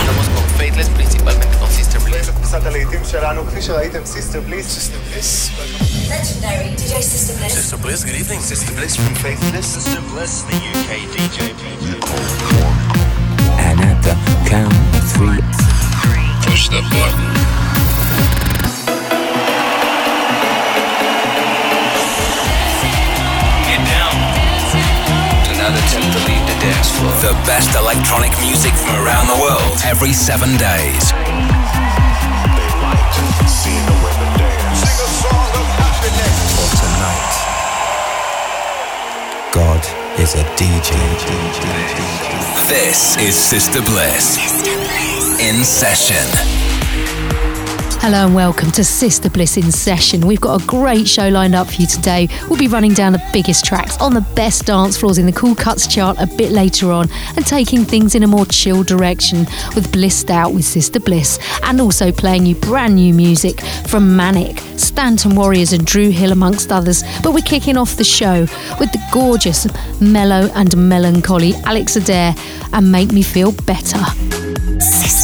Estamos con Faithless, principalmente con Sister Bliss. ופריסת הלהיטים שלנו, כפי Legendary DJ Sister Bliss. Sister Bliss, good evening. Sister Bliss from Faithless. Sister Bliss, the UK DJ. And at the count of three, push the button. another 10th dance floor. the best electronic music from around the world every seven days. For tonight, God is a DJ. This is Sister Bliss in session. Hello and welcome to Sister Bliss in Session. We've got a great show lined up for you today. We'll be running down the biggest tracks on the best dance floors in the Cool Cuts chart a bit later on and taking things in a more chill direction with Blissed Out with Sister Bliss and also playing you brand new music from Manic, Stanton Warriors and Drew Hill amongst others. But we're kicking off the show with the gorgeous, mellow and melancholy Alex Adair and Make Me Feel Better. Sister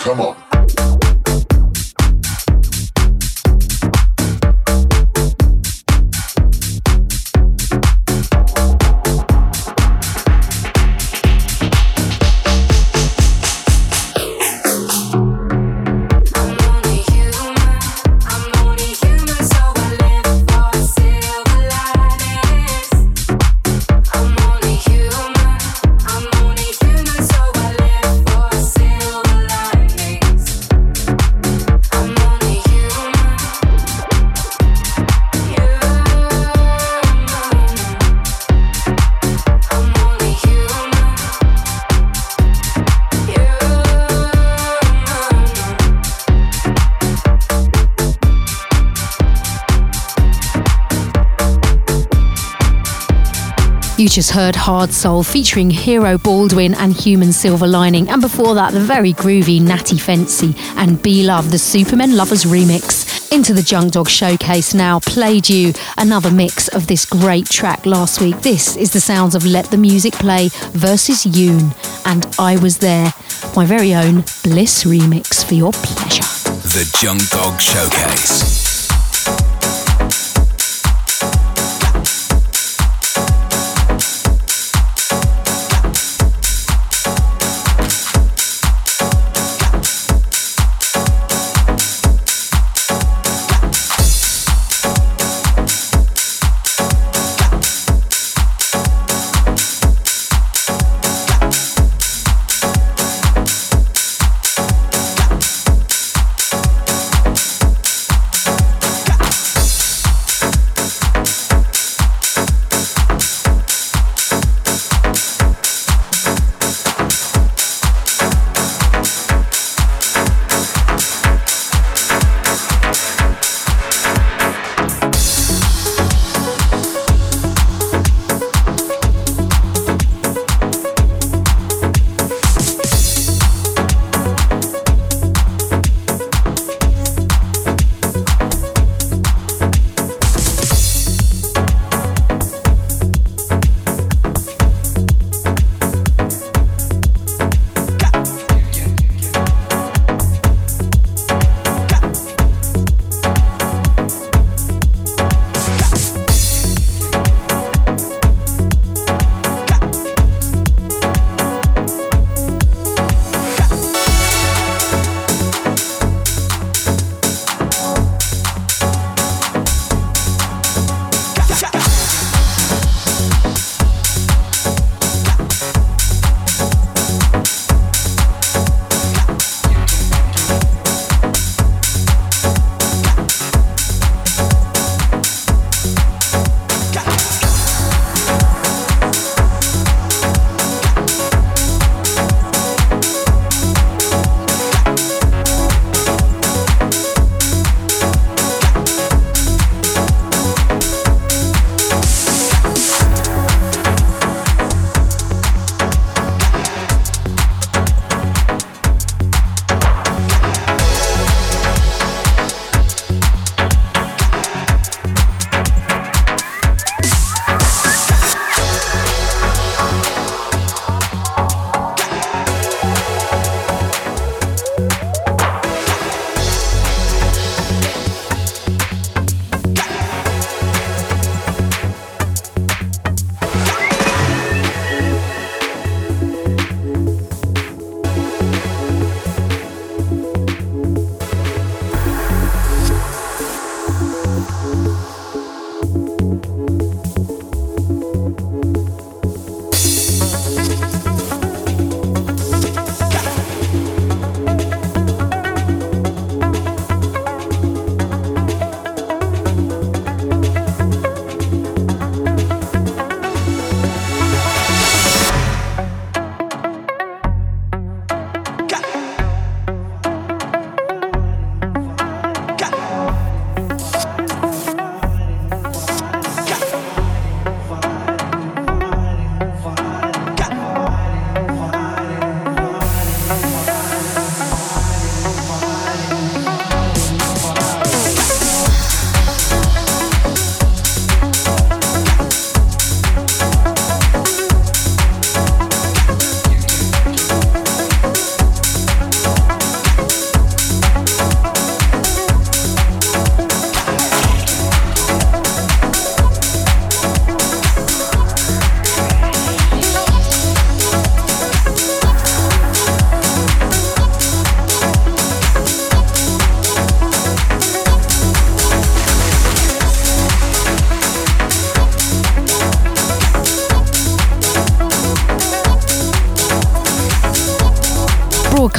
Come on. Just heard Hard Soul featuring Hero Baldwin and Human Silver Lining, and before that, the very groovy Natty Fancy and Be Love, the Supermen Lovers remix. Into the Junk Dog Showcase now, played you another mix of this great track last week. This is the sounds of Let the Music Play versus Yoon, and I Was There, my very own Bliss remix for your pleasure. The Junk Dog Showcase.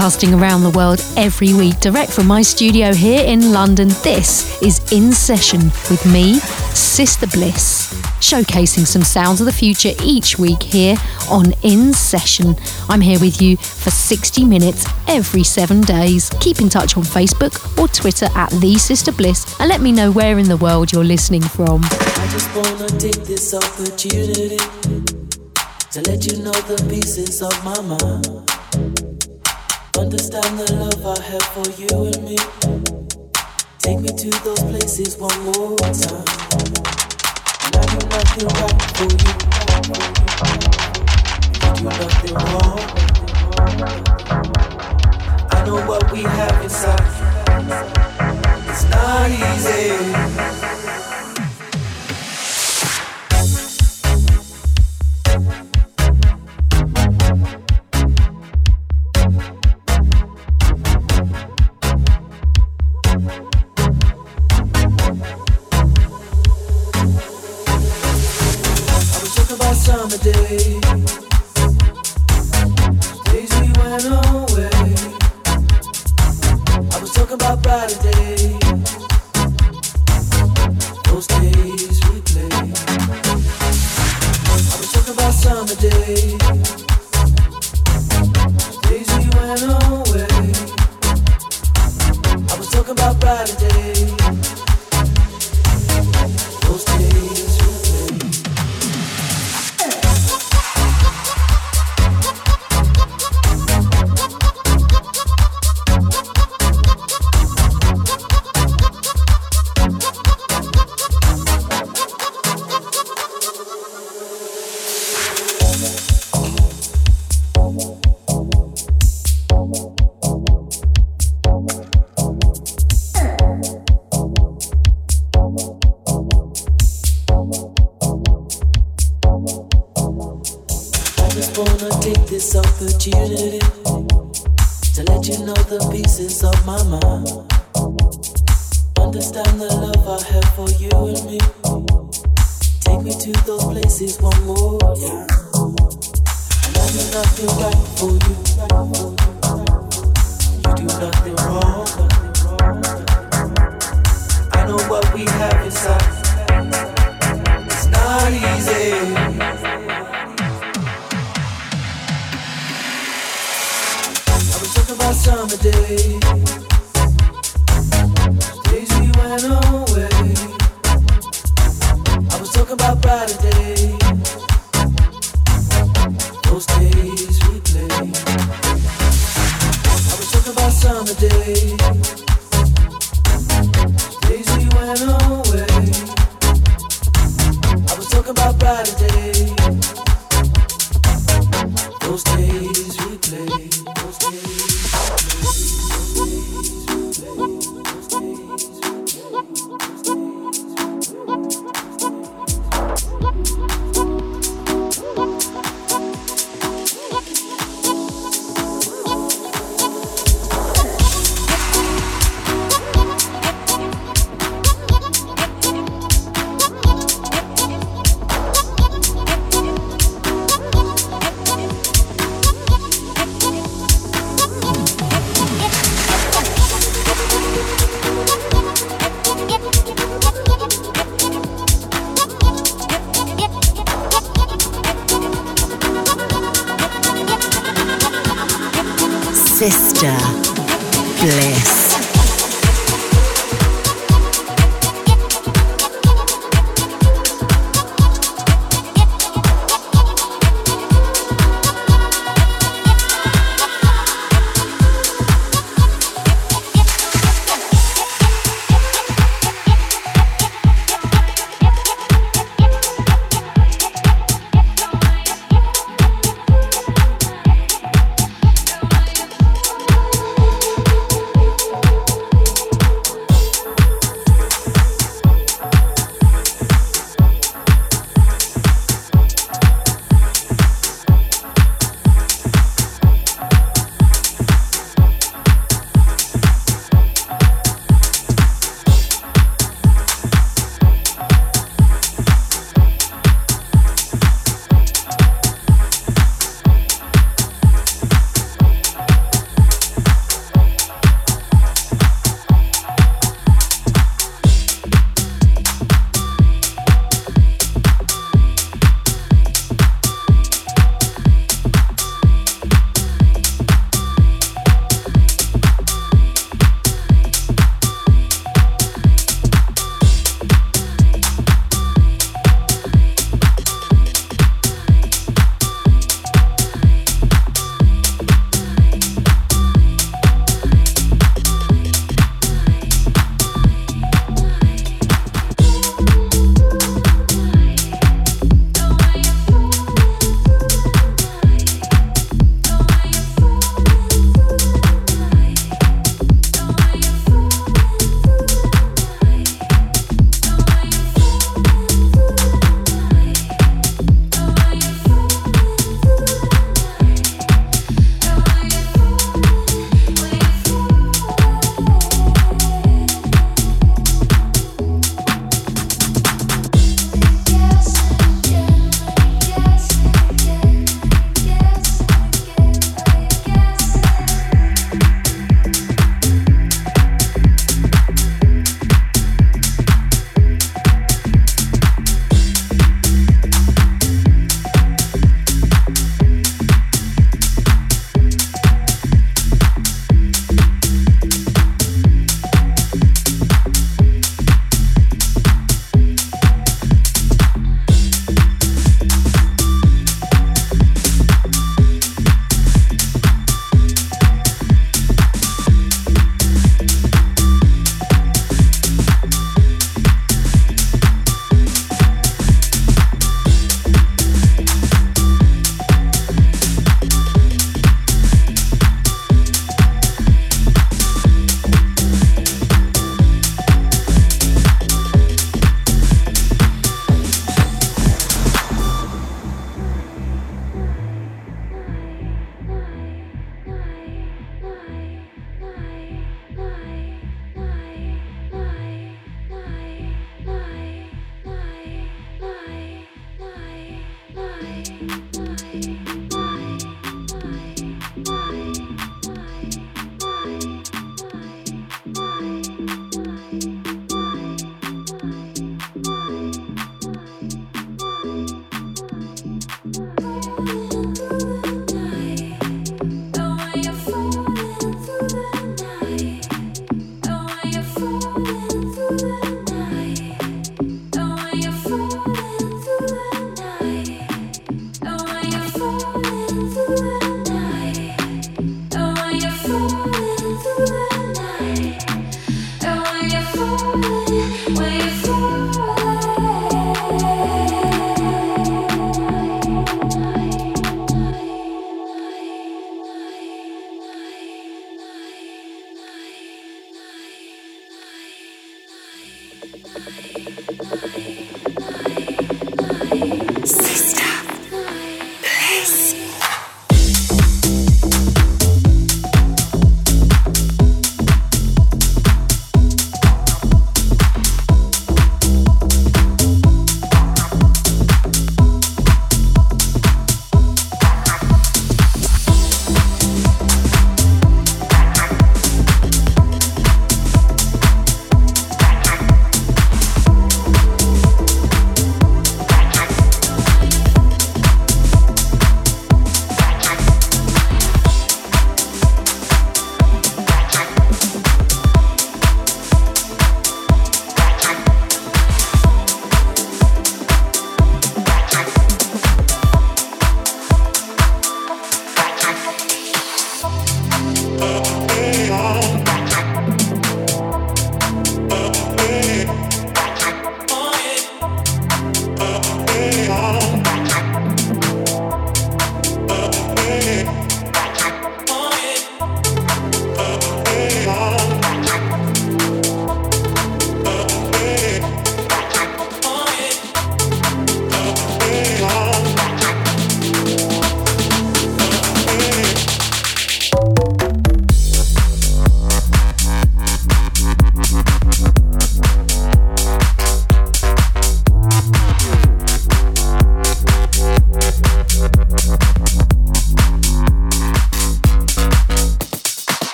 Broadcasting around the world every week, direct from my studio here in London. This is In Session with me, Sister Bliss. Showcasing some sounds of the future each week here on In Session. I'm here with you for 60 minutes every seven days. Keep in touch on Facebook or Twitter at The Sister Bliss and let me know where in the world you're listening from. I just wanna take this opportunity to let you know the pieces of my mind. Understand the love I have for you and me. Take me to those places one more time. And I do nothing right for you. You do nothing wrong. I know what we have inside. It's not easy. Opportunity to let you know the pieces of my mind. Understand the love I have for you and me. Take me to those places one more time. And I do nothing right for you. You do nothing wrong. Sister Bliss.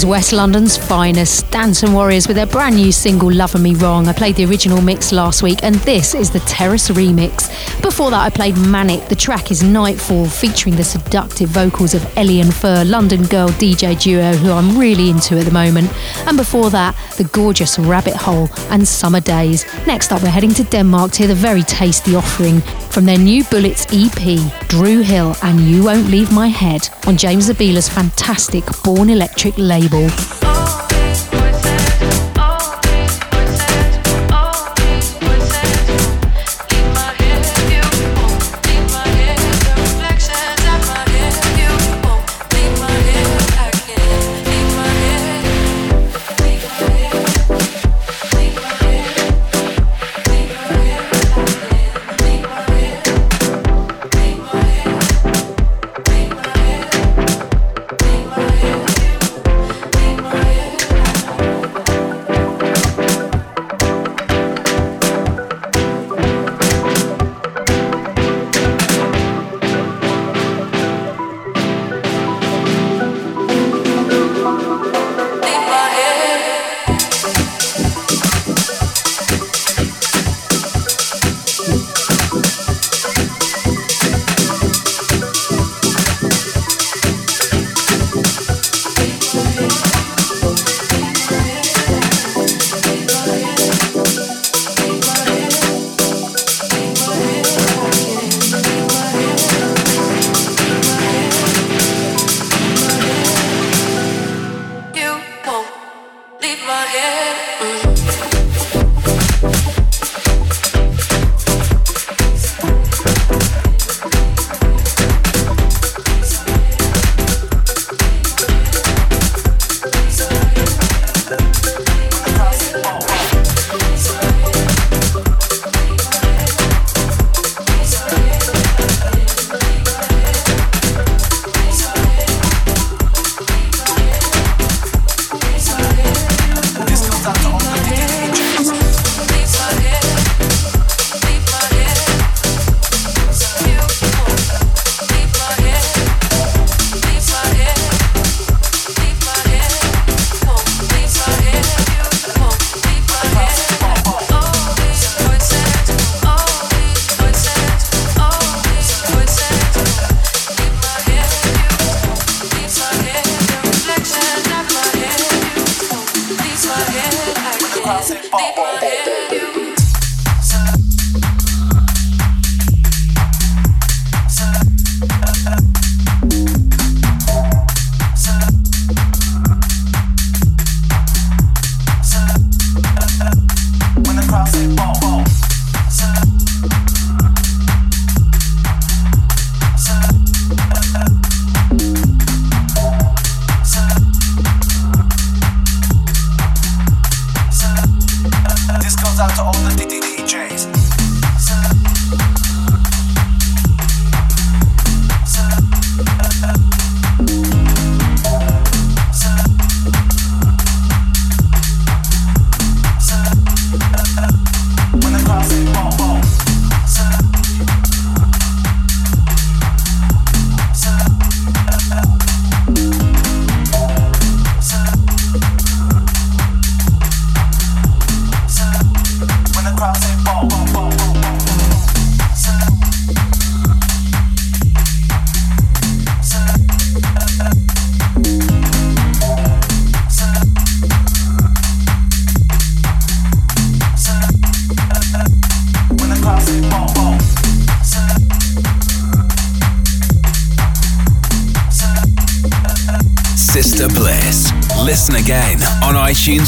Is West London's finest, Stanton Warriors with their brand new single Loving Me Wrong. I played the original mix last week and this is the Terrace remix. Before that I played Manic. The track is Nightfall featuring the seductive vocals of Ellie and Fur, London girl DJ duo who I'm really into at the moment. And before that, the gorgeous Rabbit Hole and Summer Days. Next up we're heading to Denmark to hear the very tasty offering from their new Bullets EP, Drew Hill and You Won't Leave My Head on James Zabiela's fantastic Born Electric label.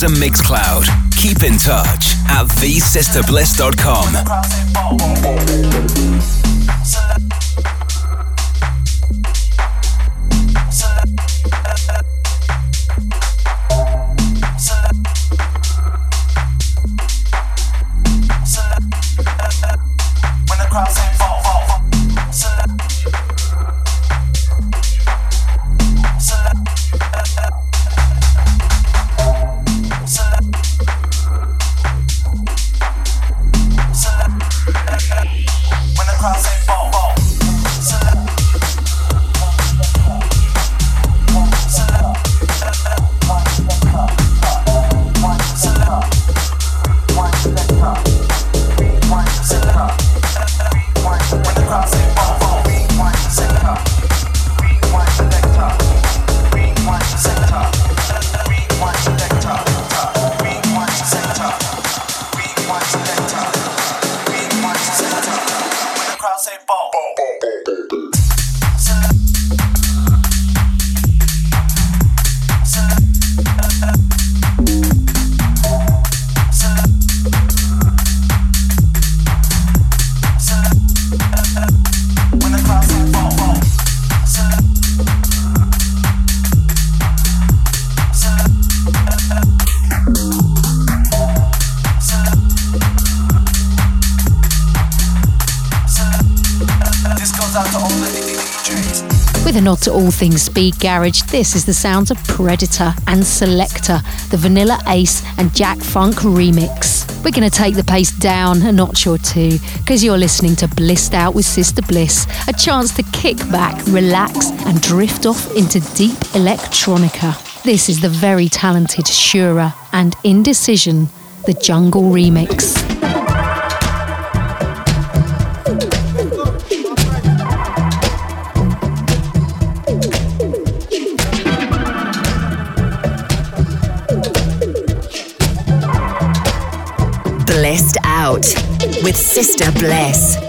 And Mixcloud. Keep in touch at thesisterbliss.com. cross and bone. Speed garage, this is the sounds of Predator and Selector, the Vanilla Ace and Jack Funk remix. We're going to take the pace down a notch or two because you're listening to Blissed Out with Sister Bliss, a chance to kick back, relax, and drift off into deep electronica. This is the very talented Shura and Indecision, the Jungle remix. With Sister Bliss.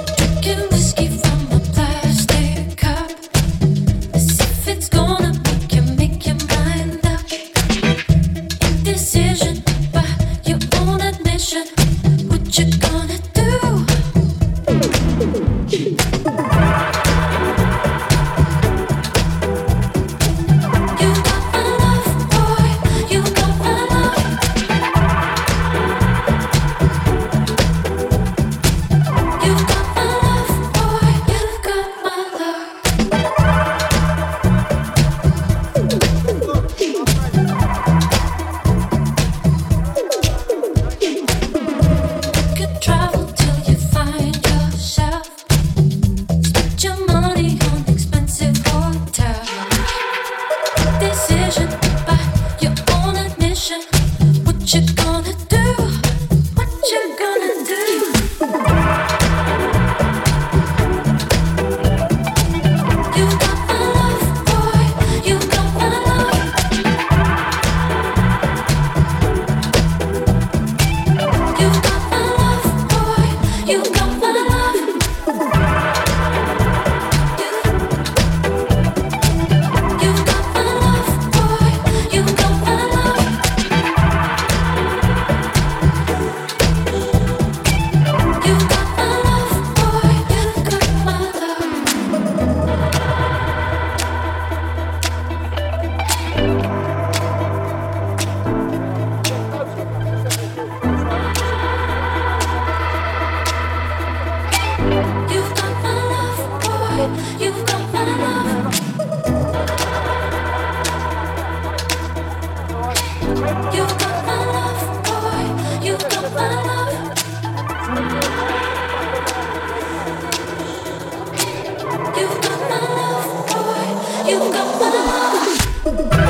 Love.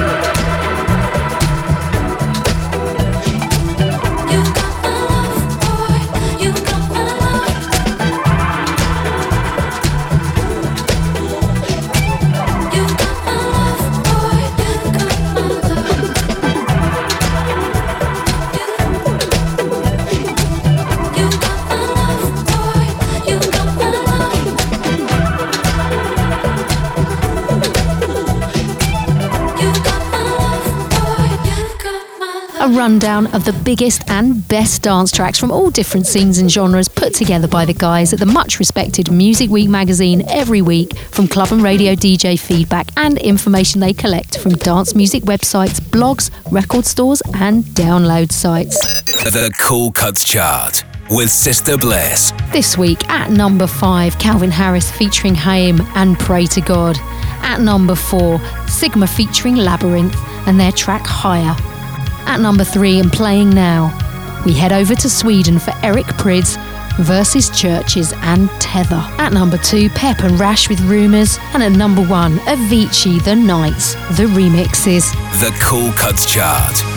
Rundown of the biggest and best dance tracks from all different scenes and genres put together by the guys at the much respected Music Week magazine every week from club and radio DJ feedback and information they collect from dance music websites, blogs, record stores, and download sites. The Cool Cuts Chart with Sister Bliss. This week at number five, Calvin Harris featuring Haim and Pray to God. At number four, Sigma featuring Labrinth and their track Higher. At number three, and playing now, we head over to Sweden for Eric Prydz versus CHVRCHES and Tether. At number two, Pep and Rash with Rumours. And at number one, Avicii, The Nights, the remixes. The Cool Cuts Chart.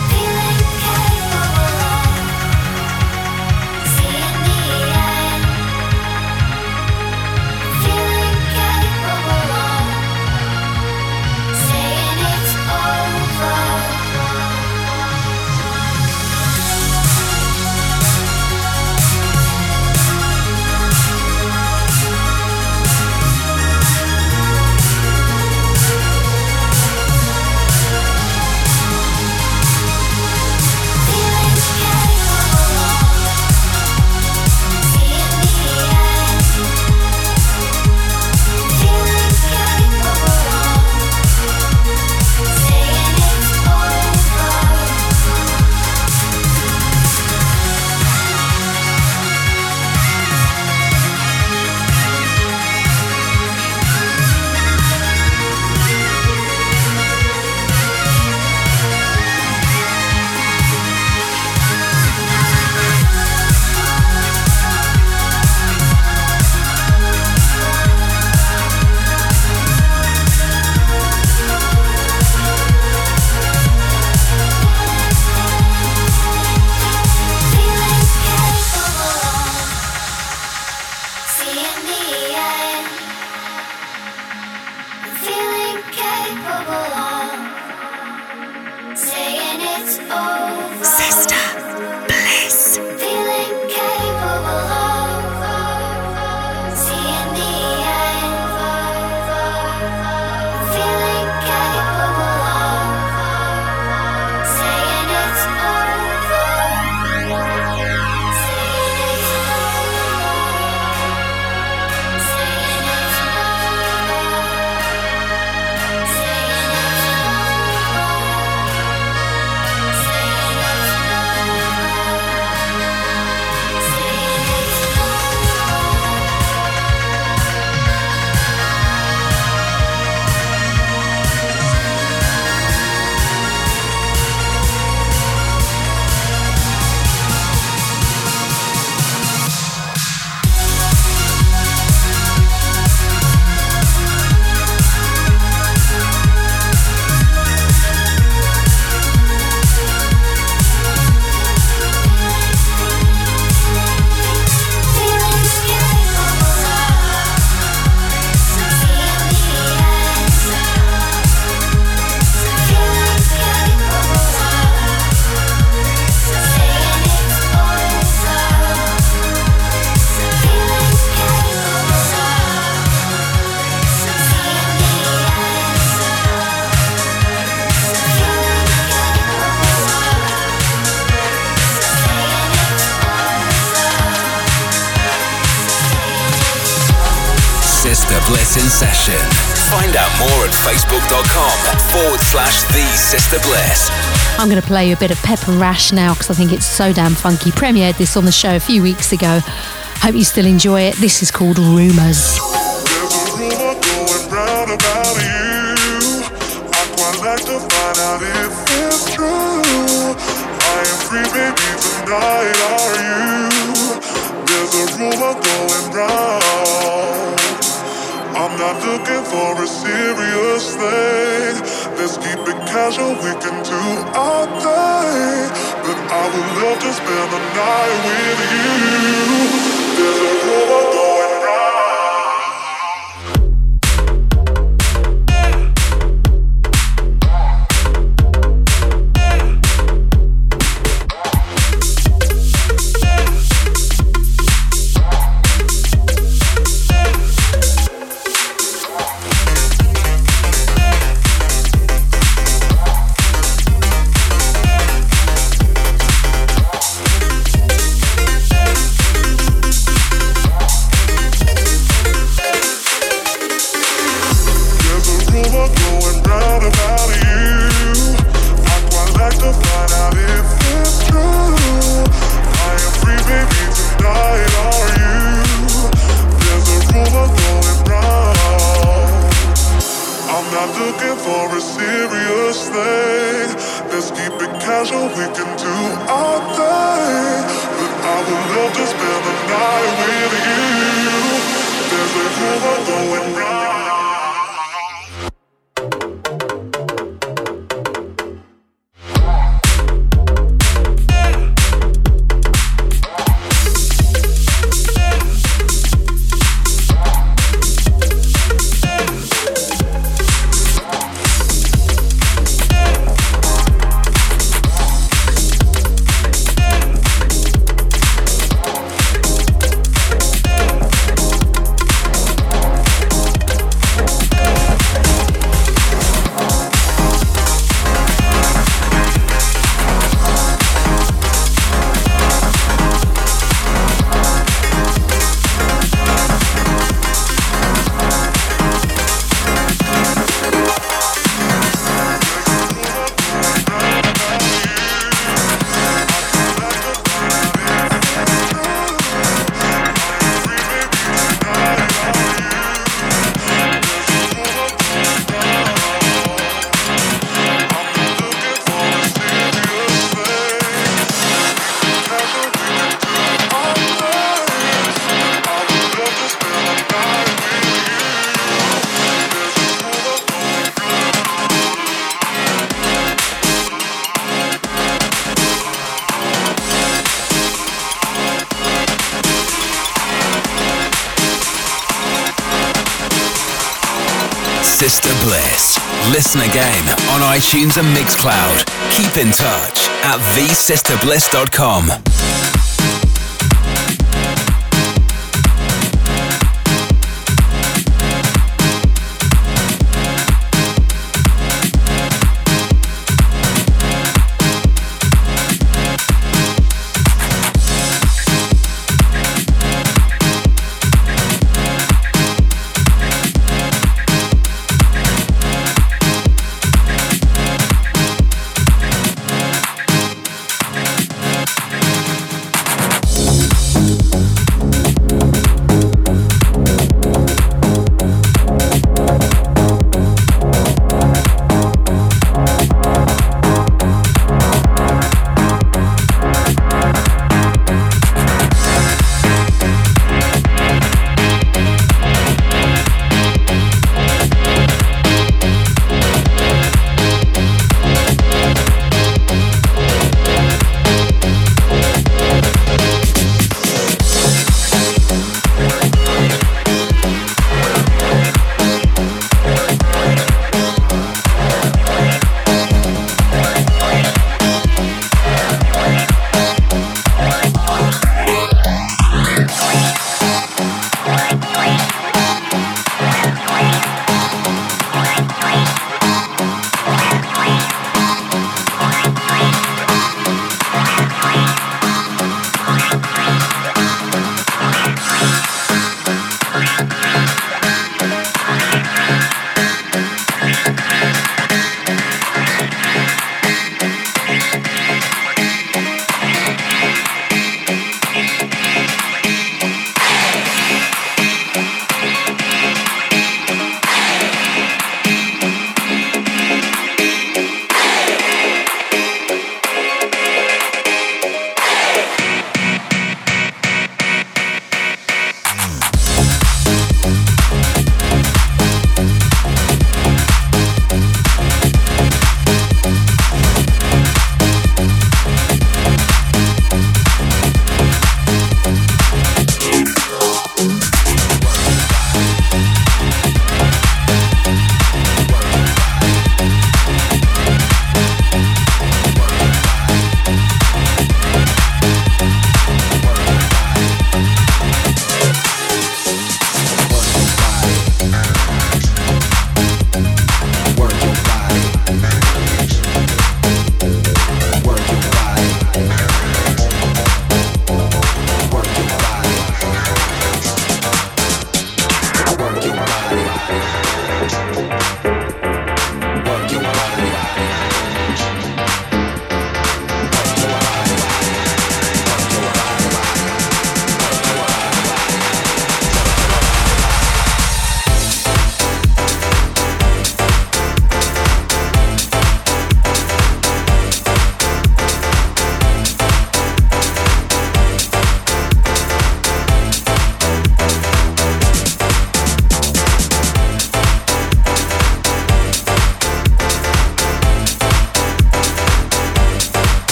Sister Bliss. I'm going to play you a bit of Pep and Rash now because I think it's so damn funky. Premiered this on the show a few weeks ago. Hope you still enjoy it. This is called Rumours. There's a rumor going round about you. I quite like to find out if it's true. I am free, baby, tonight. Are you? There's a rumor going round. I'm not looking for a serious thing. Let's keep it casual, we can do all day. But I would love to spend the night with you. There's a rumor Sister Bliss. Listen again on iTunes and Mixcloud. Keep in touch at thesisterbliss.com.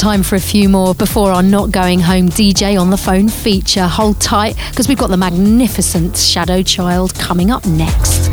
Time for a few more before our Not Going Home DJ on the phone feature. Hold tight because we've got the magnificent Shadow Child coming up next.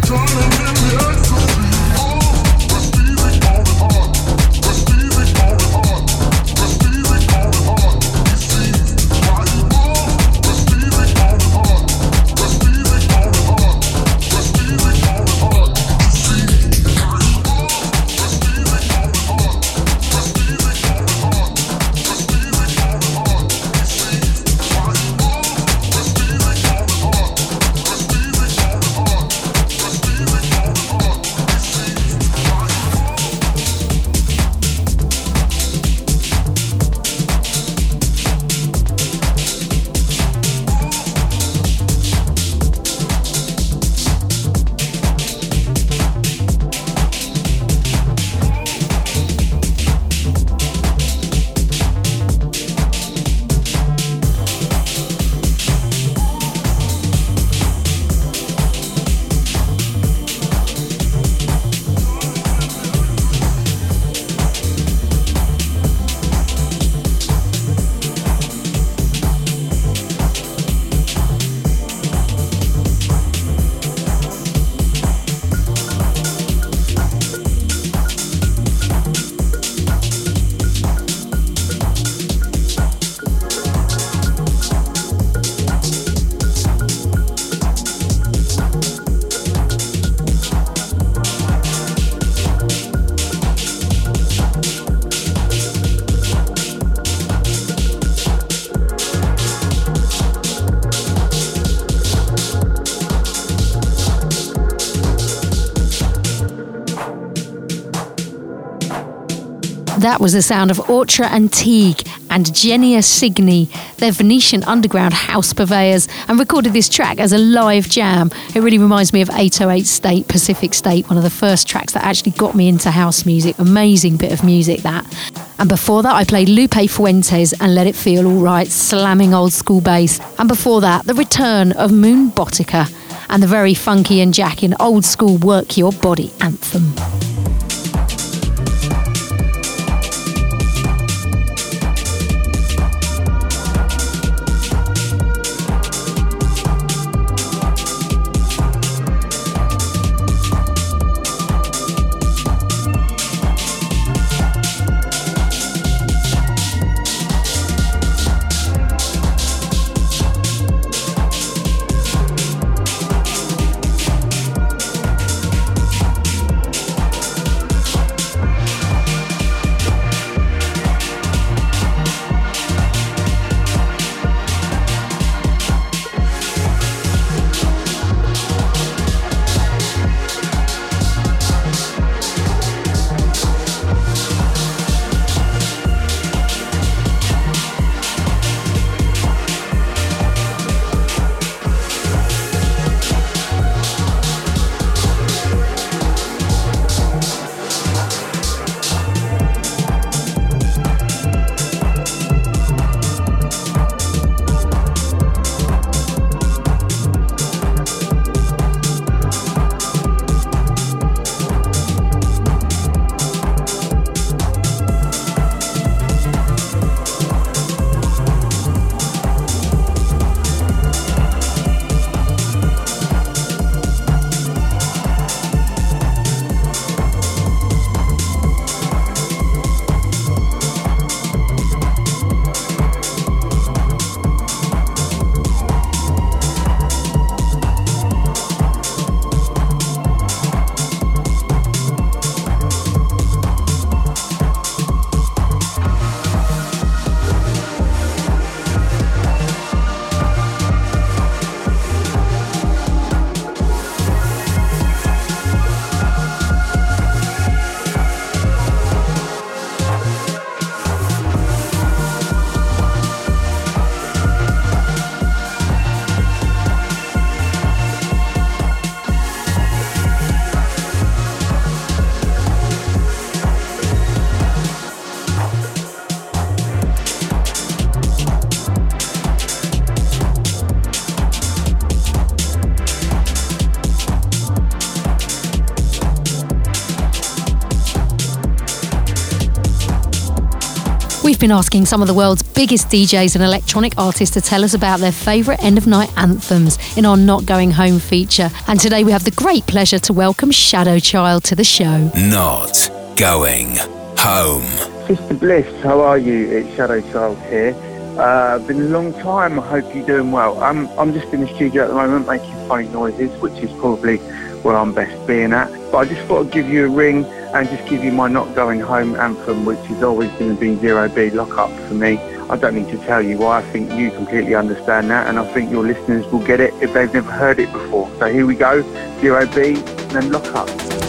That was the sound of Ortra Antique and Genia Signi. They're Venetian underground house purveyors and recorded this track as a live jam. It really reminds me of 808 State, Pacific State, one of the first tracks that actually got me into house music. Amazing bit of music that. And before that, I played Lupe Fuentes and Let It Feel Alright, slamming old school bass. And before that, the return of Moonbootica and the very funky and jacking old school Work Your Body anthem. We've been asking some of the world's biggest DJs and electronic artists to tell us about their favourite end of night anthems in our Not Going Home feature. And today we have the great pleasure to welcome Shadow Child to the show. Not going home. Sister Bliss, how are you? It's Shadow Child here. Uh, been a long time. I hope you're doing well. I'm I'm just in the studio at the moment making funny noises, which is probably where I'm best being at. But I just thought I'd give you a ring and just give you my Not Going Home anthem, which is always going to be Zero B Lock Up for me. I don't need to tell you why. I think you completely understand that, and I think your listeners will get it if they've never heard it before. So here we go, Zero B, then Lock Up.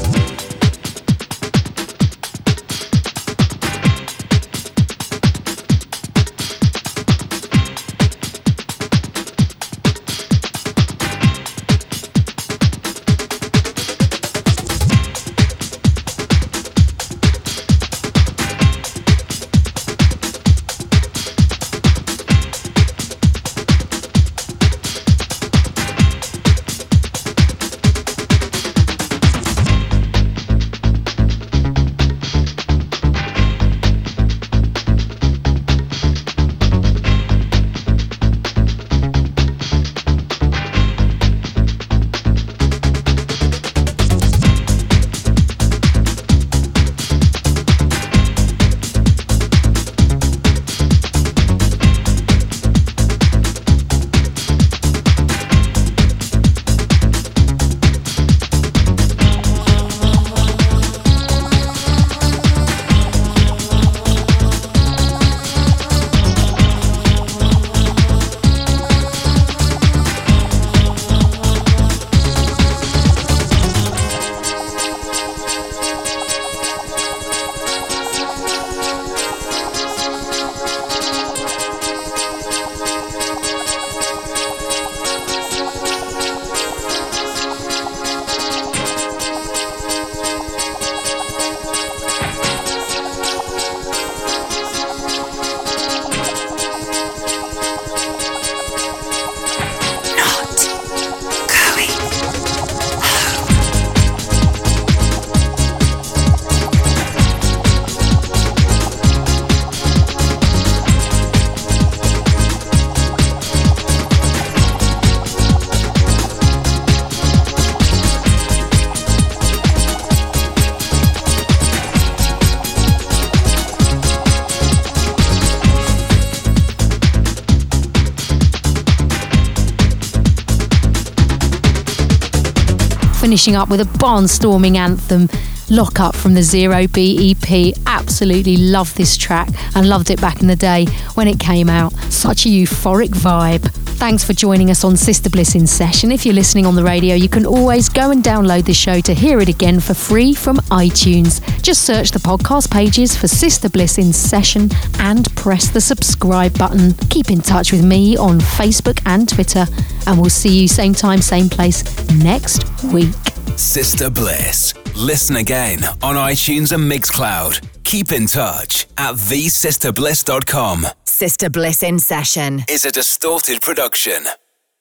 Finishing up with a barnstorming anthem. Lock Up from the Zero B EP. Absolutely love this track and loved it back in the day when it came out. Such a euphoric vibe. Thanks for joining us on Sister Bliss in session. If you're listening on the radio, you can always go and download the show to hear it again for free from iTunes. Just search the podcast pages for Sister Bliss in session and press the subscribe button. Keep in touch with me on Facebook and Twitter, and we'll see you same time, same place next week. Sister Bliss. Listen again on iTunes and Mixcloud. Keep in touch at thesisterbliss.com. Sister Bliss in session. Is a distorted production.